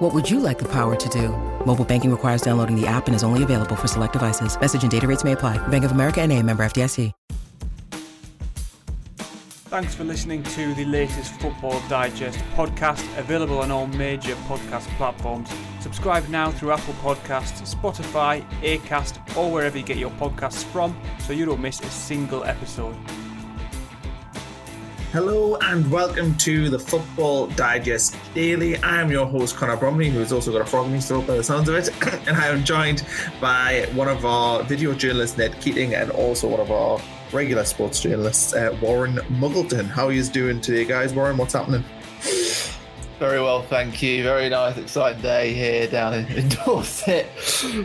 What would you like the power to do? Mobile banking requires downloading the app and is only available for select devices. Message and data rates may apply. Bank of America and a member FDIC. Thanks for listening to the latest Football Digest podcast, available on all major podcast platforms. Subscribe now through Apple Podcasts, Spotify, Acast, or wherever you get your podcasts from so you don't miss a single episode. Hello and welcome to the Football Digest Daily. I am your host, Connor Bromley, who has also got a frog in his throat by the sounds of it. and I am joined by one of our video journalists, Ned Keating, and also one of our regular sports journalists, uh, Warren Muggleton. How are you doing today, guys? Warren, what's happening? Very well, thank you. Very nice, exciting day here down in, in Dorset.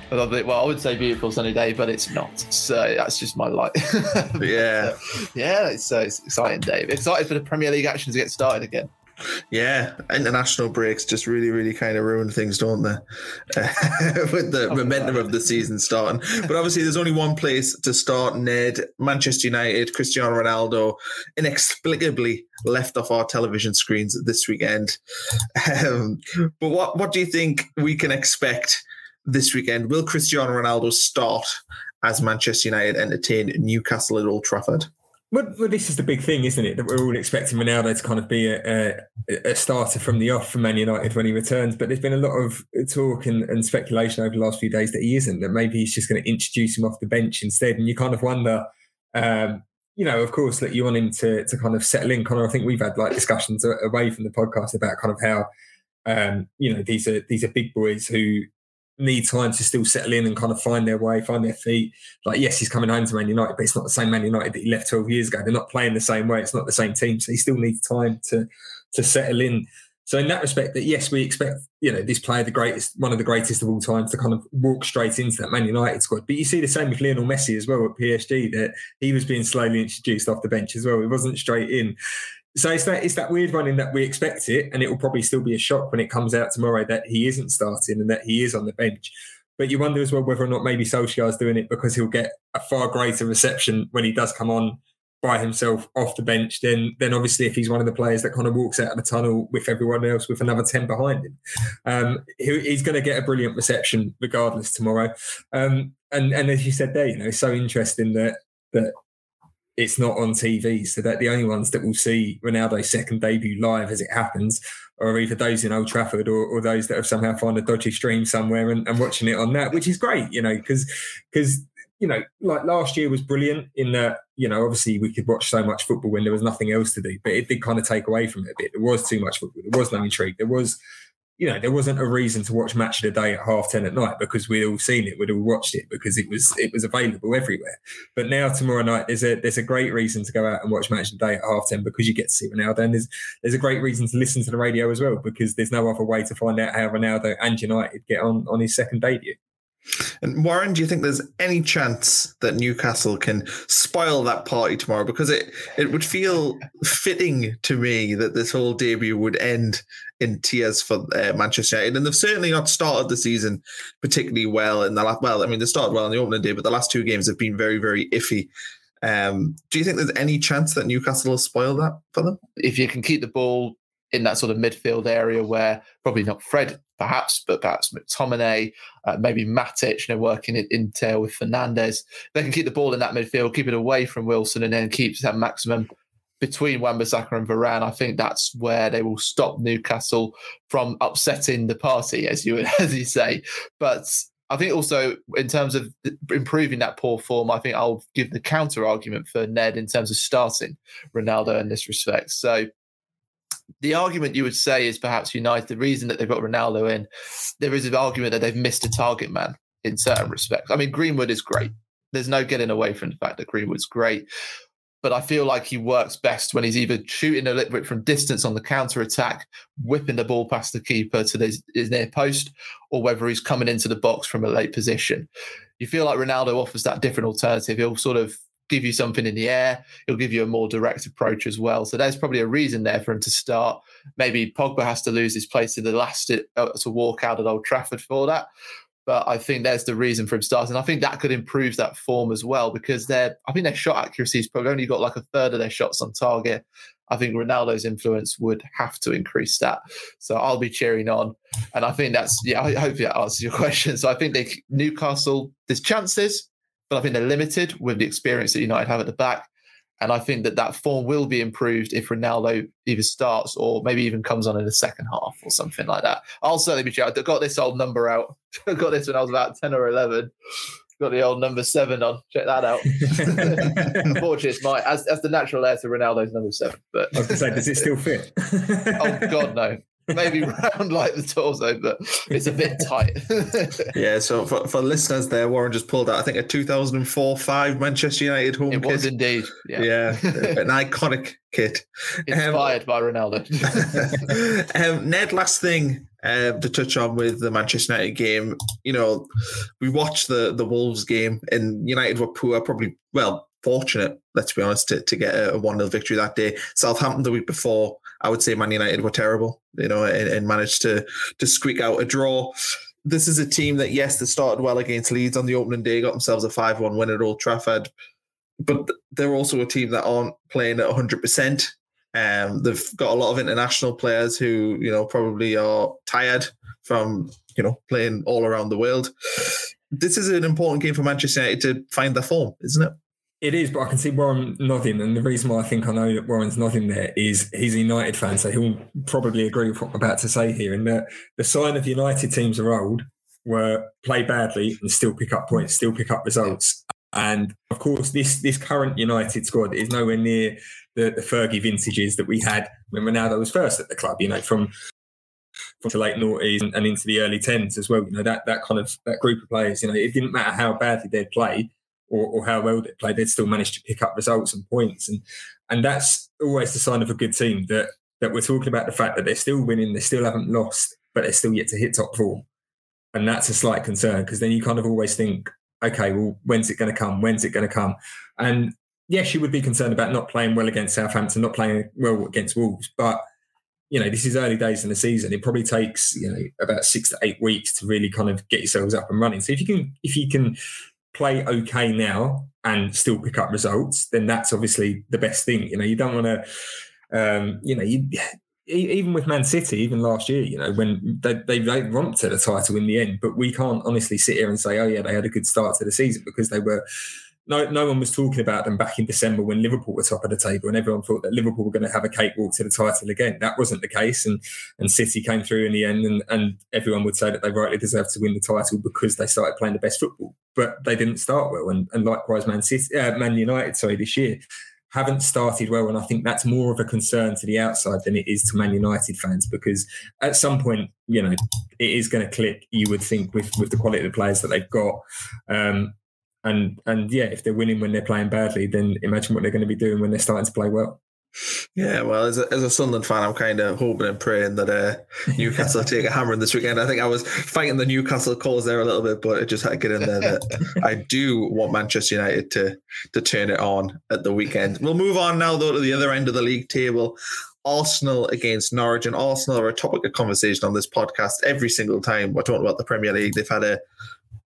I love it. Well, I would say beautiful sunny day, but it's not. So that's just my light. yeah, yeah, it's, uh, it's exciting day. Excited for the Premier League action to get started again. Yeah, international breaks just really, really kind of ruin things, don't they? with the oh, momentum of the season starting. But obviously, there's only one place to start. Ned, Manchester United, Cristiano Ronaldo, inexplicably left off our television screens this weekend. Um, but what what do you think we can expect this weekend? Will Cristiano Ronaldo start as Manchester United entertain Newcastle at Old Trafford? Well, well, this is the big thing, isn't it? That we're all expecting Ronaldo to kind of be a, a, a, starter from the off for Man United when he returns. But there's been a lot of talk and, and, speculation over the last few days that he isn't. That maybe he's just going to introduce him off the bench instead. And you kind of wonder, um, you know, of course, that you want him to to kind of settle in. Connor, I think we've had like discussions away from the podcast about kind of how, um, you know, these are these are big boys who need time to still settle in and kind of find their way, find their feet. Like, yes, he's coming home to Man United, but it's not the same Man United that he left 12 years ago. They're not playing the same way. It's not the same team. So he still needs time to to settle in. So in that respect, that yes, we expect you know this player, the greatest, one of the greatest of all times, to kind of walk straight into that Man United squad. But you see the same with Lionel Messi as well at PSG, that he was being slowly introduced off the bench as well. He wasn't straight in. So it's that it's that weird one in that we expect it, and it will probably still be a shock when it comes out tomorrow that he isn't starting and that he is on the bench. But you wonder as well whether or not maybe Solskjaer's doing it because he'll get a far greater reception when he does come on by himself off the bench. Then, then obviously, if he's one of the players that kind of walks out of the tunnel with everyone else with another ten behind him, um, he, he's going to get a brilliant reception regardless tomorrow. Um, and and as you said there, you know, it's so interesting that that it's not on TV, so that the only ones that will see Ronaldo's second debut live as it happens are either those in Old Trafford or, or those that have somehow found a dodgy stream somewhere and, and watching it on that, which is great, you know, because because you know, like last year was brilliant in that, you know, obviously we could watch so much football when there was nothing else to do, but it did kind of take away from it a bit. There was too much football. There was no intrigue. There was you know, there wasn't a reason to watch Match of the Day at half ten at night because we'd all seen it, we'd all watched it because it was it was available everywhere. But now tomorrow night there's a there's a great reason to go out and watch Match of the Day at half ten because you get to see Ronaldo, and there's there's a great reason to listen to the radio as well because there's no other way to find out how Ronaldo and United get on on his second debut. And Warren, do you think there's any chance that Newcastle can spoil that party tomorrow? Because it it would feel fitting to me that this whole debut would end in tears for uh, Manchester United, and they've certainly not started the season particularly well. In the last, well, I mean, they started well in the opening day, but the last two games have been very, very iffy. Um, do you think there's any chance that Newcastle will spoil that for them? If you can keep the ball in that sort of midfield area where probably not Fred, perhaps, but perhaps McTominay, uh, maybe Matic, you know, working it in tail with Fernandes. They can keep the ball in that midfield, keep it away from Wilson, and then keep that maximum between Wan-Bissaka and Varane. I think that's where they will stop Newcastle from upsetting the party, as you as you say. But I think also in terms of improving that poor form, I think I'll give the counter argument for Ned in terms of starting Ronaldo in this respect. So the argument you would say is perhaps United, the reason that they've got Ronaldo in, there is an argument that they've missed a target man in certain respects. I mean, Greenwood is great. There's no getting away from the fact that Greenwood's great. But I feel like he works best when he's either shooting a little bit from distance on the counter attack, whipping the ball past the keeper to his, his near post, or whether he's coming into the box from a late position. You feel like Ronaldo offers that different alternative. He'll sort of give you something in the air. He'll give you a more direct approach as well. So there's probably a reason there for him to start. Maybe Pogba has to lose his place in the last uh, to walk out at Old Trafford for that. But I think there's the reason for him starting. I think that could improve that form as well because they're, I think their shot accuracy has probably only got like a third of their shots on target. I think Ronaldo's influence would have to increase that. So I'll be cheering on. And I think that's, yeah, I hope that answers your question. So I think they, Newcastle, there's chances, but I think they're limited with the experience that United have at the back. And I think that that form will be improved if Ronaldo either starts or maybe even comes on in the second half or something like that. I'll certainly be sure. I got this old number out. I got this when I was about 10 or 11. Got the old number seven on. Check that out. Unfortunately, it's my as, as the natural heir to Ronaldo's number seven. But I was going to say, does it still fit? oh God, no maybe round like the torso, but it's a bit tight. yeah, so for, for listeners there, Warren just pulled out, I think, a 2004 5 Manchester United home it kit. was indeed. Yeah, yeah an iconic kit. Inspired um, by Ronaldo. um, Ned, last thing um, to touch on with the Manchester United game, you know, we watched the, the Wolves game and United were poor, probably, well, fortunate, let's be honest, to, to get a 1 0 victory that day. Southampton the week before, I would say Man United were terrible, you know, and, and managed to to squeak out a draw. This is a team that, yes, they started well against Leeds on the opening day, got themselves a 5 1 win at Old Trafford, but they're also a team that aren't playing at 100%. Um, they've got a lot of international players who, you know, probably are tired from, you know, playing all around the world. This is an important game for Manchester United to find their form, isn't it? It is, but I can see Warren nodding, and the reason why I think I know that Warren's nodding there is he's a United fan, so he'll probably agree with what I'm about to say here. And that the sign of United teams are old were play badly and still pick up points, still pick up results. And of course, this this current United squad is nowhere near the, the Fergie vintages that we had when Ronaldo was first at the club. You know, from from the late noughties and, and into the early tens as well. You know, that that kind of that group of players. You know, it didn't matter how badly they'd play or, or how well they played, they'd still manage to pick up results and points. And and that's always the sign of a good team that that we're talking about the fact that they're still winning, they still haven't lost, but they're still yet to hit top four. And that's a slight concern because then you kind of always think, okay, well, when's it going to come? When's it going to come? And yes, you would be concerned about not playing well against Southampton, not playing well against Wolves, but you know, this is early days in the season. It probably takes, you know, about six to eight weeks to really kind of get yourselves up and running. So if you can, if you can play okay now and still pick up results, then that's obviously the best thing. You know, you don't want to, um, you know, you, even with Man City, even last year, you know, when they, they, they romped to the title in the end, but we can't honestly sit here and say, oh, yeah, they had a good start to the season because they were no, no one was talking about them back in December when Liverpool were top of the table, and everyone thought that Liverpool were going to have a cakewalk to the title again. That wasn't the case, and and City came through in the end, and, and everyone would say that they rightly deserved to win the title because they started playing the best football, but they didn't start well, and, and likewise, Man City, uh, Man United, sorry, this year haven't started well, and I think that's more of a concern to the outside than it is to Man United fans because at some point, you know, it is going to click. You would think with with the quality of the players that they've got. Um, and and yeah, if they're winning when they're playing badly, then imagine what they're going to be doing when they're starting to play well. Yeah, well, as a, as a Sunderland fan, I'm kind of hoping and praying that uh, Newcastle take a hammer in this weekend. I think I was fighting the Newcastle cause there a little bit, but it just had to get in there that I do want Manchester United to to turn it on at the weekend. We'll move on now, though, to the other end of the league table. Arsenal against Norwich, and Arsenal are a topic of conversation on this podcast every single time we're talking about the Premier League. They've had a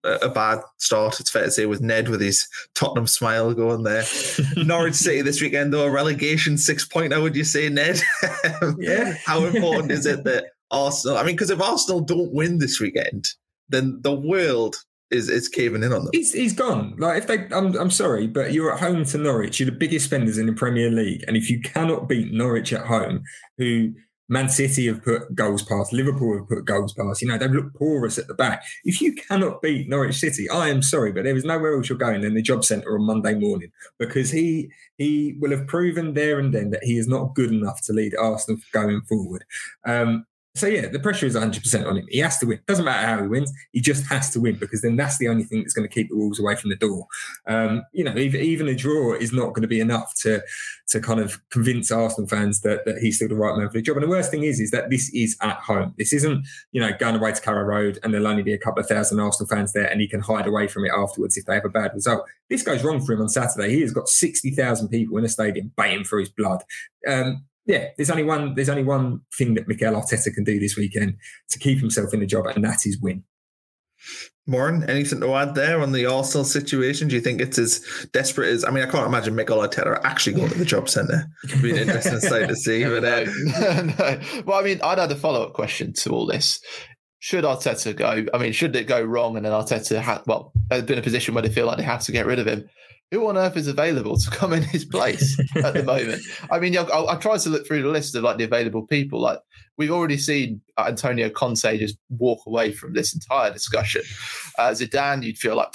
a bad start, it's fair to say, with Ned with his Tottenham smile going there. Norwich City this weekend, though, a relegation six point. How would you say, Ned? yeah. How important is it that Arsenal? I mean, because if Arsenal don't win this weekend, then the world is is caving in on them. He's, he's gone. Like if they, I'm I'm sorry, but you're at home to Norwich. You're the biggest spenders in the Premier League, and if you cannot beat Norwich at home, who Man City have put goals past, Liverpool have put goals past. You know, they've looked porous at the back. If you cannot beat Norwich City, I am sorry, but there is nowhere else you're going than the job centre on Monday morning because he he will have proven there and then that he is not good enough to lead Arsenal going forward. Um, So yeah, the pressure is 100% on him. He has to win. Doesn't matter how he wins. He just has to win because then that's the only thing that's going to keep the Wolves away from the door. Um, you know, even, a draw is not going to be enough to to kind of convince Arsenal fans that, that he's still the right man for the job. And the worst thing is, is that this is at home. This isn't, you know, going away to Carrow Road and there'll only be a couple of thousand Arsenal fans there and he can hide away from it afterwards if they have a bad result. This goes wrong for him on Saturday. He has got 60,000 people in a stadium baying for his blood. Um, yeah, there's only one. There's only one thing that Mikel Arteta can do this weekend to keep himself in the job, and that is win. Warren, anything to add there on the Arsenal situation? Do you think it's as desperate as? I mean, I can't imagine Mikel Arteta actually going to the job centre. It'd be an interesting sight to see. But uh... no. well, I mean, I'd had a follow up question to all this. Should Arteta go? I mean, should it go wrong and then Arteta had well, been in a position where they feel like they have to get rid of him? Who on earth is available to come in his place at the moment? I mean, I, I, tried to look through the list of like the available people. Like we've already seen Antonio Conte just walk away from this entire discussion. Uh, Zidane, you'd feel like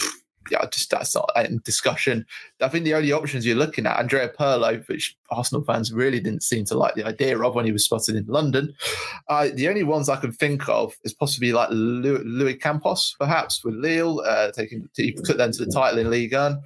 yeah, just that's not in discussion. I think the only options you're looking at, Andrea Pirlo, which Arsenal fans really didn't seem to like the idea of when he was spotted in London. Uh, the only ones I can think of is possibly like Luis Campos, perhaps with Lille, uh, taking he put them to the title in Ligue 1.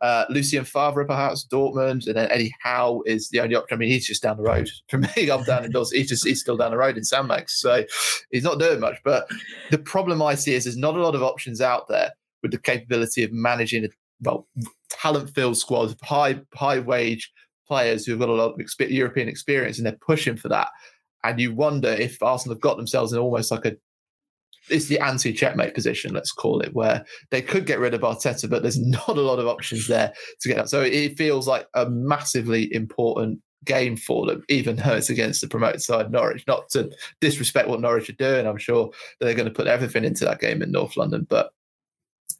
Uh, Lucien Favre, perhaps Dortmund, and then Eddie Howe is the only option. I mean, he's just down the road from me. I'm down in Dawes. He's just he's still down the road in Sandbanks, so he's not doing much. But the problem I see is there's not a lot of options out there with the capability of managing a well talent filled squad, of high high wage players who've got a lot of exp- European experience, and they're pushing for that. And you wonder if Arsenal have got themselves in almost like a it's the anti checkmate position, let's call it, where they could get rid of Arteta, but there's not a lot of options there to get out. So it feels like a massively important game for them, even though it's against the promoted side Norwich. Not to disrespect what Norwich are doing, I'm sure they're going to put everything into that game in North London, but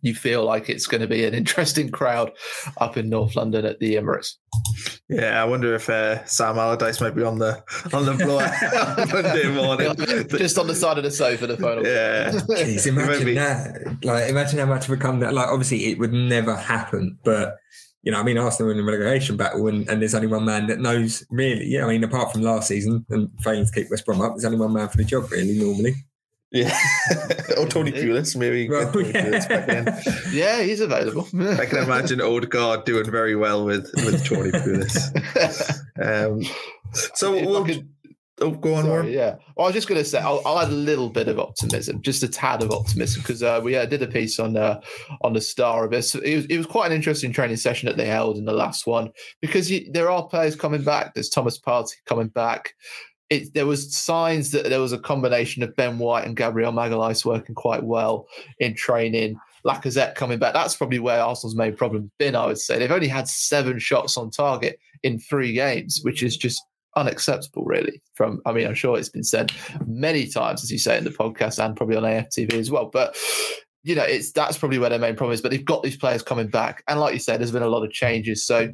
you feel like it's going to be an interesting crowd up in North London at the Emirates. Yeah, I wonder if uh, Sam Allardyce might be on the on the floor Monday morning, just on the side of the sofa. The phone. Yeah, Jeez, imagine that. Like, imagine how much become that. Like, obviously, it would never happen, but you know, I mean, Arsenal in the relegation battle, and, and there's only one man that knows really. Yeah, I mean, apart from last season and failing to keep West Brom up, there's only one man for the job really normally. Yeah. or Tony Pulis, maybe. Well, Tony yeah. Pulis back in. yeah, he's available. I can imagine Odegaard doing very well with, with Tony Pulis. Um, so we'll, could, oh, go on, Sorry, Yeah. Well, I was just going to say, I'll, I'll, add a little bit of optimism, just a tad of optimism, because uh, we uh, did a piece on uh, on the Star of it. It was, it was quite an interesting training session that they held in the last one, because you, there are players coming back. There's Thomas Partey coming back it, there was signs that there was a combination of Ben White and Gabriel Magalhaes working quite well in training. Lacazette coming back. That's probably where Arsenal's main problem has been, I would say. They've only had seven shots on target in three games, which is just unacceptable, really. From I mean, I'm sure it's been said many times, as you say in the podcast and probably on AFTV as well. But you know, it's that's probably where their main problem is. But they've got these players coming back. And like you said, there's been a lot of changes. So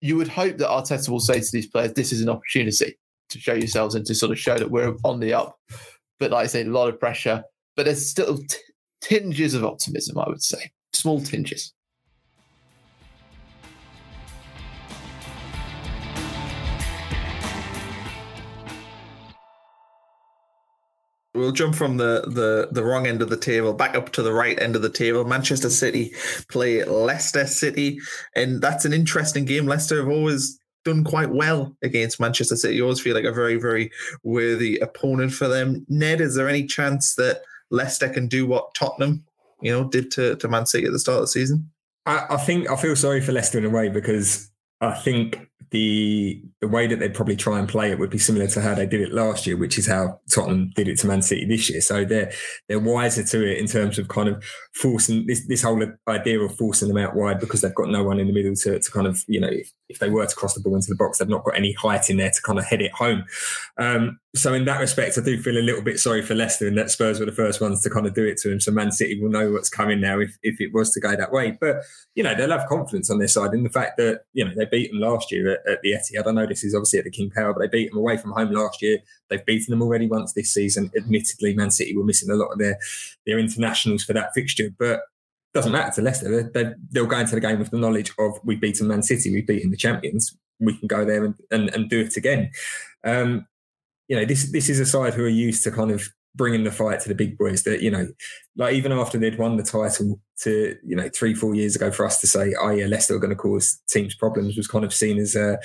you would hope that Arteta will say to these players, this is an opportunity to show yourselves and to sort of show that we're on the up. But like I say, a lot of pressure, but there's still t- tinges of optimism, I would say, small tinges. We'll jump from the, the the wrong end of the table back up to the right end of the table. Manchester City play Leicester City, and that's an interesting game. Leicester have always done quite well against Manchester City. You always feel like a very, very worthy opponent for them. Ned, is there any chance that Leicester can do what Tottenham, you know, did to, to Man City at the start of the season? I, I think I feel sorry for Leicester in a way because I think the the way that they'd probably try and play it would be similar to how they did it last year, which is how Tottenham did it to Man City this year. So they're they're wiser to it in terms of kind of forcing this this whole idea of forcing them out wide because they've got no one in the middle to, to kind of you know if, if they were to cross the ball into the box, they've not got any height in there to kind of head it home. Um, so in that respect, I do feel a little bit sorry for Leicester and that Spurs were the first ones to kind of do it to him. So Man City will know what's coming now if, if it was to go that way. But, you know, they'll have confidence on their side in the fact that, you know, they beat them last year at, at the Etihad. I know this is obviously at the King Power, but they beat them away from home last year. They've beaten them already once this season. Admittedly, Man City were missing a lot of their, their internationals for that fixture. But doesn't matter to Leicester. They, will go into the game with the knowledge of we've beaten Man City, we've beaten the champions. We can go there and, and, and do it again. Um, you know, this this is a side who are used to kind of bringing the fight to the big boys. That you know, like even after they'd won the title, to you know, three four years ago, for us to say, "Oh yeah, Leicester are going to cause teams problems," was kind of seen as a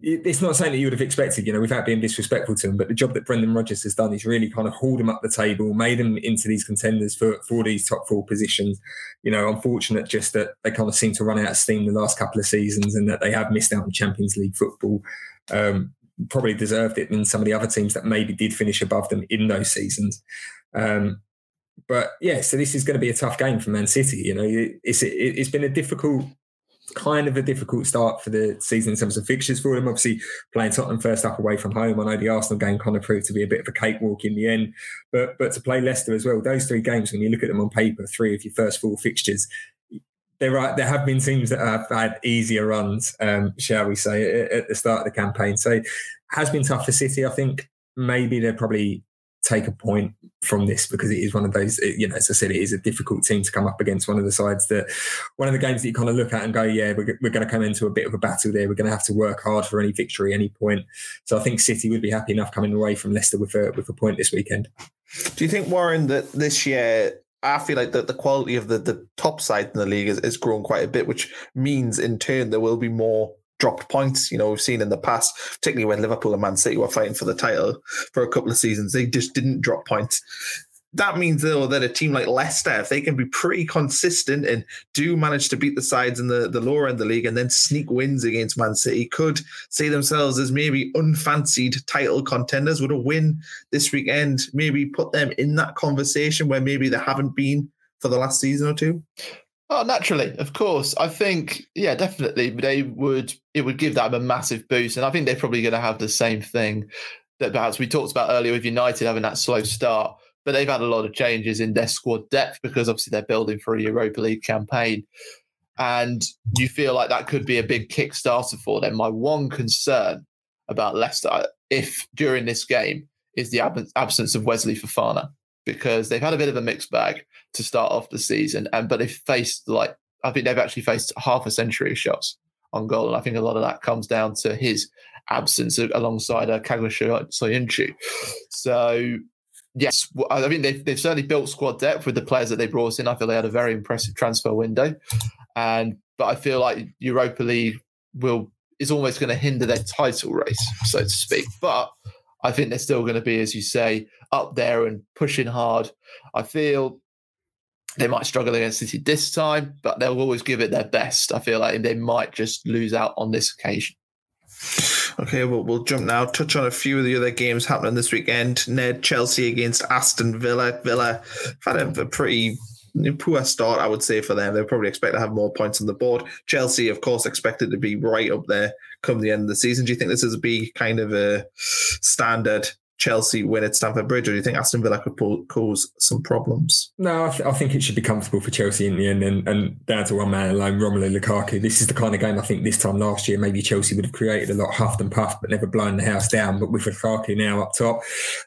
it's not something that you would have expected, you know, without being disrespectful to them. But the job that Brendan Rodgers has done is really kind of hauled them up the table, made them into these contenders for, for these top four positions. You know, unfortunate just that they kind of seem to run out of steam the last couple of seasons and that they have missed out on Champions League football. Um, probably deserved it than some of the other teams that maybe did finish above them in those seasons. Um, but yeah, so this is going to be a tough game for Man City. You know, it's it, it's been a difficult kind of a difficult start for the season in terms of fixtures for them. Obviously, playing Tottenham first up away from home. I know the Arsenal game kind of proved to be a bit of a cakewalk in the end, but but to play Leicester as well, those three games, when you look at them on paper, three of your first four fixtures, there are there have been teams that have had easier runs, um, shall we say, at, at the start of the campaign. So has been tough for City. I think maybe they'll probably take a point from this because it is one of those, you know, as I said, it is a difficult team to come up against. One of the sides that, one of the games that you kind of look at and go, yeah, we're, we're going to come into a bit of a battle there. We're going to have to work hard for any victory, any point. So I think City would be happy enough coming away from Leicester with a with a point this weekend. Do you think Warren that this year? I feel like that the quality of the, the top side in the league has, has grown quite a bit, which means in turn there will be more dropped points. You know, we've seen in the past, particularly when Liverpool and Man City were fighting for the title for a couple of seasons, they just didn't drop points. That means though that a team like Leicester, if they can be pretty consistent and do manage to beat the sides in the, the lower end of the league and then sneak wins against Man City, could see themselves as maybe unfancied title contenders. Would a win this weekend maybe put them in that conversation where maybe they haven't been for the last season or two? Oh, naturally, of course. I think, yeah, definitely. They would. It would give them a massive boost, and I think they're probably going to have the same thing that perhaps we talked about earlier with United having that slow start. But they've had a lot of changes in their squad depth because obviously they're building for a Europa League campaign, and you feel like that could be a big kickstarter for them. My one concern about Leicester, if during this game, is the ab- absence of Wesley Fofana because they've had a bit of a mixed bag to start off the season, and but they've faced like I think they've actually faced half a century of shots on goal, and I think a lot of that comes down to his absence alongside uh, Caglar Soyuncu. So yes, I mean they've, they've certainly built squad depth with the players that they brought in. I feel they had a very impressive transfer window, and but I feel like Europa League will is almost going to hinder their title race, so to speak. But I think they're still going to be, as you say, up there and pushing hard. I feel they might struggle against City this time, but they'll always give it their best. I feel like they might just lose out on this occasion. Okay, well, we'll jump now. Touch on a few of the other games happening this weekend. Ned Chelsea against Aston Villa. Villa had a, a pretty poor start, I would say, for them. They probably expect to have more points on the board. Chelsea, of course, expected to be right up there come the end of the season. Do you think this is a be kind of a standard Chelsea win at Stamford Bridge, or do you think Aston Villa could pull, cause some problems? No, I, th- I, think it should be comfortable for Chelsea in the end, and, and, down to one man alone, Romelu Lukaku. This is the kind of game I think this time last year maybe Chelsea would have created a lot huffed and puffed, but never blown the house down. But with Lukaku now up top,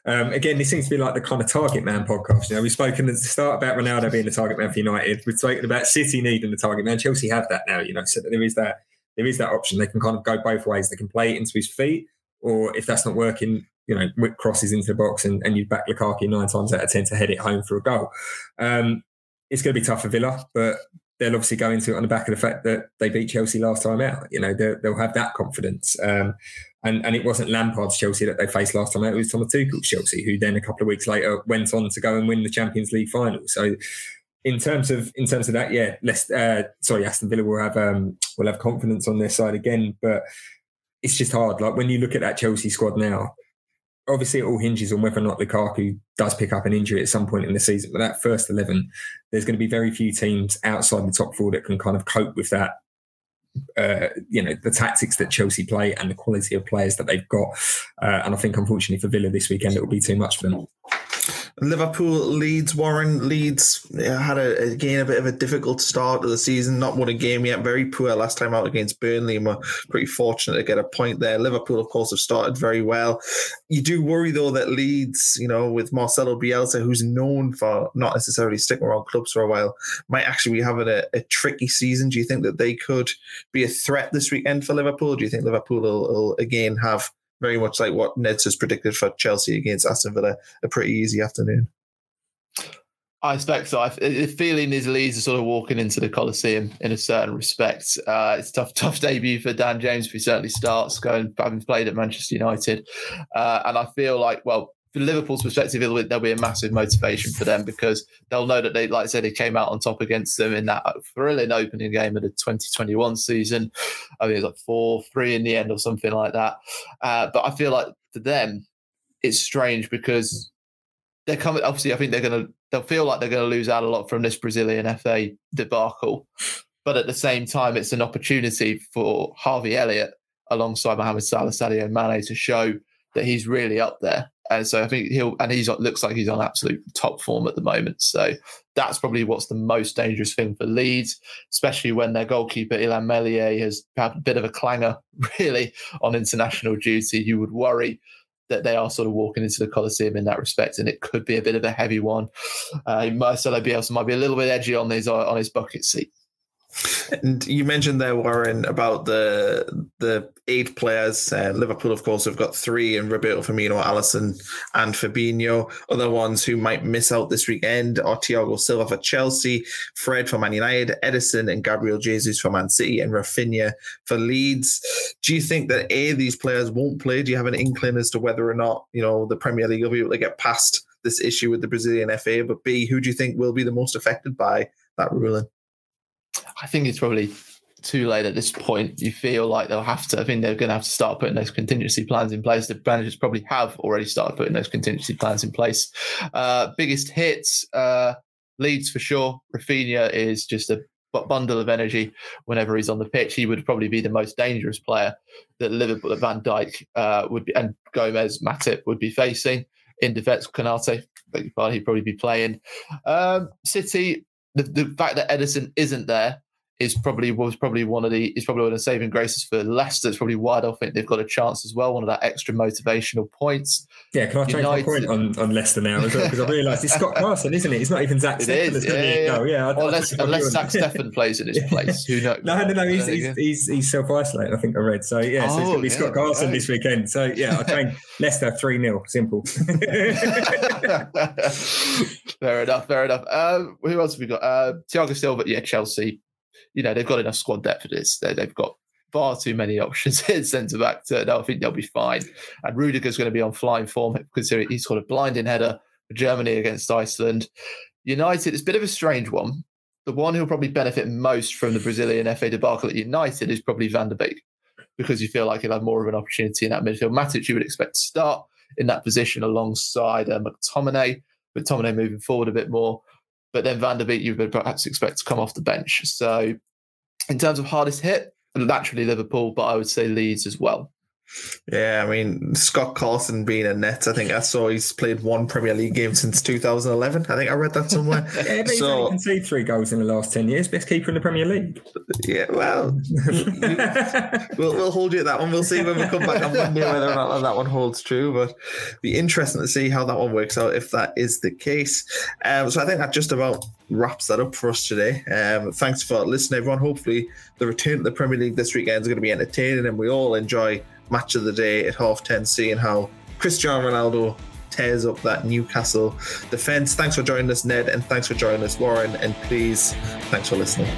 um, again, this seems to be like the kind of target man podcast. You know, we've spoken at the start about Ronaldo being the target man for United. We've spoken about City needing the target man. Chelsea have that now. You know, so there is that there is that option. They can kind of go both ways. They can play it into his feet, or if that's not working, you know, whip crosses into the box and, and you back Lukaku nine times out of ten to head it home for a goal. Um, it's going to be tough for Villa, but they'll obviously go into it on the back of the fact that they beat Chelsea last time out. You know, they'll have that confidence. Um, and, and it wasn't Lampard's Chelsea that they faced last time out. It was Thomas Tuchel's Chelsea, who then a couple of weeks later went on to go and win the Champions League final. So in terms of in terms of that, yeah, let's uh, sorry, Aston Villa will have um, will have confidence on their side again, but it's just hard. Like when you look at that Chelsea squad now, obviously it all hinges on whether or not Lukaku does pick up an injury at some point in the season. But that first eleven, there's going to be very few teams outside the top four that can kind of cope with that. Uh, you know the tactics that Chelsea play and the quality of players that they've got, uh, and I think unfortunately for Villa this weekend it will be too much for them. Liverpool Leeds Warren Leeds had a, again a bit of a difficult start to the season. Not won a game yet. Very poor last time out against Burnley, and were pretty fortunate to get a point there. Liverpool, of course, have started very well. You do worry though that Leeds, you know, with Marcelo Bielsa, who's known for not necessarily sticking around clubs for a while, might actually be having a, a tricky season. Do you think that they could be a threat this weekend for Liverpool? Do you think Liverpool will, will again have very much like what Neds has predicted for Chelsea against Aston Villa, a pretty easy afternoon. I expect so. The feeling is Leeds are sort of walking into the Coliseum in a certain respect. Uh, it's tough, tough debut for Dan James. He certainly starts going having played at Manchester United, uh, and I feel like well. From Liverpool's perspective, it'll, there'll be a massive motivation for them because they'll know that they, like I said, they came out on top against them in that thrilling opening game of the 2021 season. I think it was like four, three in the end or something like that. Uh, but I feel like for them, it's strange because they're coming. Obviously, I think they're going to. They'll feel like they're going to lose out a lot from this Brazilian FA debacle, but at the same time, it's an opportunity for Harvey Elliott alongside Mohamed Salah, Sadio Mane to show that he's really up there. And so I think he'll, and he's looks like he's on absolute top form at the moment. So that's probably what's the most dangerous thing for Leeds, especially when their goalkeeper Illan Meslier has had a bit of a clanger, really, on international duty. You would worry that they are sort of walking into the Coliseum in that respect, and it could be a bit of a heavy one. Uh, Marcelo Bielsa might be a little bit edgy on his on his bucket seat. And you mentioned there, Warren, about the the eight players. Uh, Liverpool, of course, have got three in Roberto Firmino, Alisson, and Fabinho. Other ones who might miss out this weekend are Thiago Silva for Chelsea, Fred for Man United, Ederson and Gabriel Jesus for Man City, and Raphinha for Leeds. Do you think that A, these players won't play? Do you have an inkling as to whether or not, you know, the Premier League will be able to get past this issue with the Brazilian FA? But B, who do you think will be the most affected by that ruling? I think it's probably too late at this point. You feel like they'll have to. I think they're going to have to start putting those contingency plans in place. The managers probably have already started putting those contingency plans in place. Uh, biggest hits, uh, Leeds for sure. Raphinha is just a bundle of energy whenever he's on the pitch. He would probably be the most dangerous player that Liverpool, that Van Dijk uh, would be, and Gomez, Matip would be facing. In defence, Konate, he'd probably be playing. Um, City, the, the fact that Ederson isn't there is probably was probably one of the is probably one of the saving graces for Leicester. It's probably why I don't think they've got a chance as well. One of that extra motivational points. Yeah, can I change United, my point on, on Leicester now as well? Because I realise it's Scott Carson, isn't it? It's not even Zach it Steffen yeah, yeah. Go. yeah I, unless unless Zach Steffen plays in his place, who knows? no, no, no. He's he's, he's, he's self isolated. I think I read. So yeah, so oh, it's going to be yeah, Scott Carson right. this weekend. So yeah, I think Leicester three 0 Simple. fair enough. Fair enough. Uh, who else have we got? Uh, Thiago Silva. Yeah, Chelsea you know, they've got enough squad depth for this. They, have got far too many options in centre back. To, I think they'll be fine. And Rudiger's going to be on flying form because he's got a blinding header for Germany against Iceland. United, it's a bit of a strange one. The one who'll probably benefit most from the Brazilian FA debacle at United is probably Van der Beek because you feel like he'll have more of an opportunity in that midfield. Matic, you would expect to start in that position alongside uh, McTominay, McTominay moving forward a bit more. But then Van der Beek, you would perhaps expect to come off the bench. So, in terms of hardest hit, naturally Liverpool, but I would say Leeds as well. Yeah, I mean Scott Carson being a net. I think I saw he's played one Premier League game since 2011. I think I read that somewhere. yeah, but so, he's conceded three goals in the last ten years. Best keeper in the Premier League. Yeah, well, we'll we'll hold you at that one. We'll see when we come back on Monday whether or not that one holds true. But be interesting to see how that one works out if that is the case. Um, so I think that just about wraps that up for us today. Um, thanks for listening, everyone. Hopefully, the return to the Premier League this weekend is going to be entertaining, and we all enjoy match of the day at half 10, seeing how Cristiano Ronaldo tears up that Newcastle defence. Thanks for joining us, Ned, and thanks for joining us, Warren. And please, thanks for listening.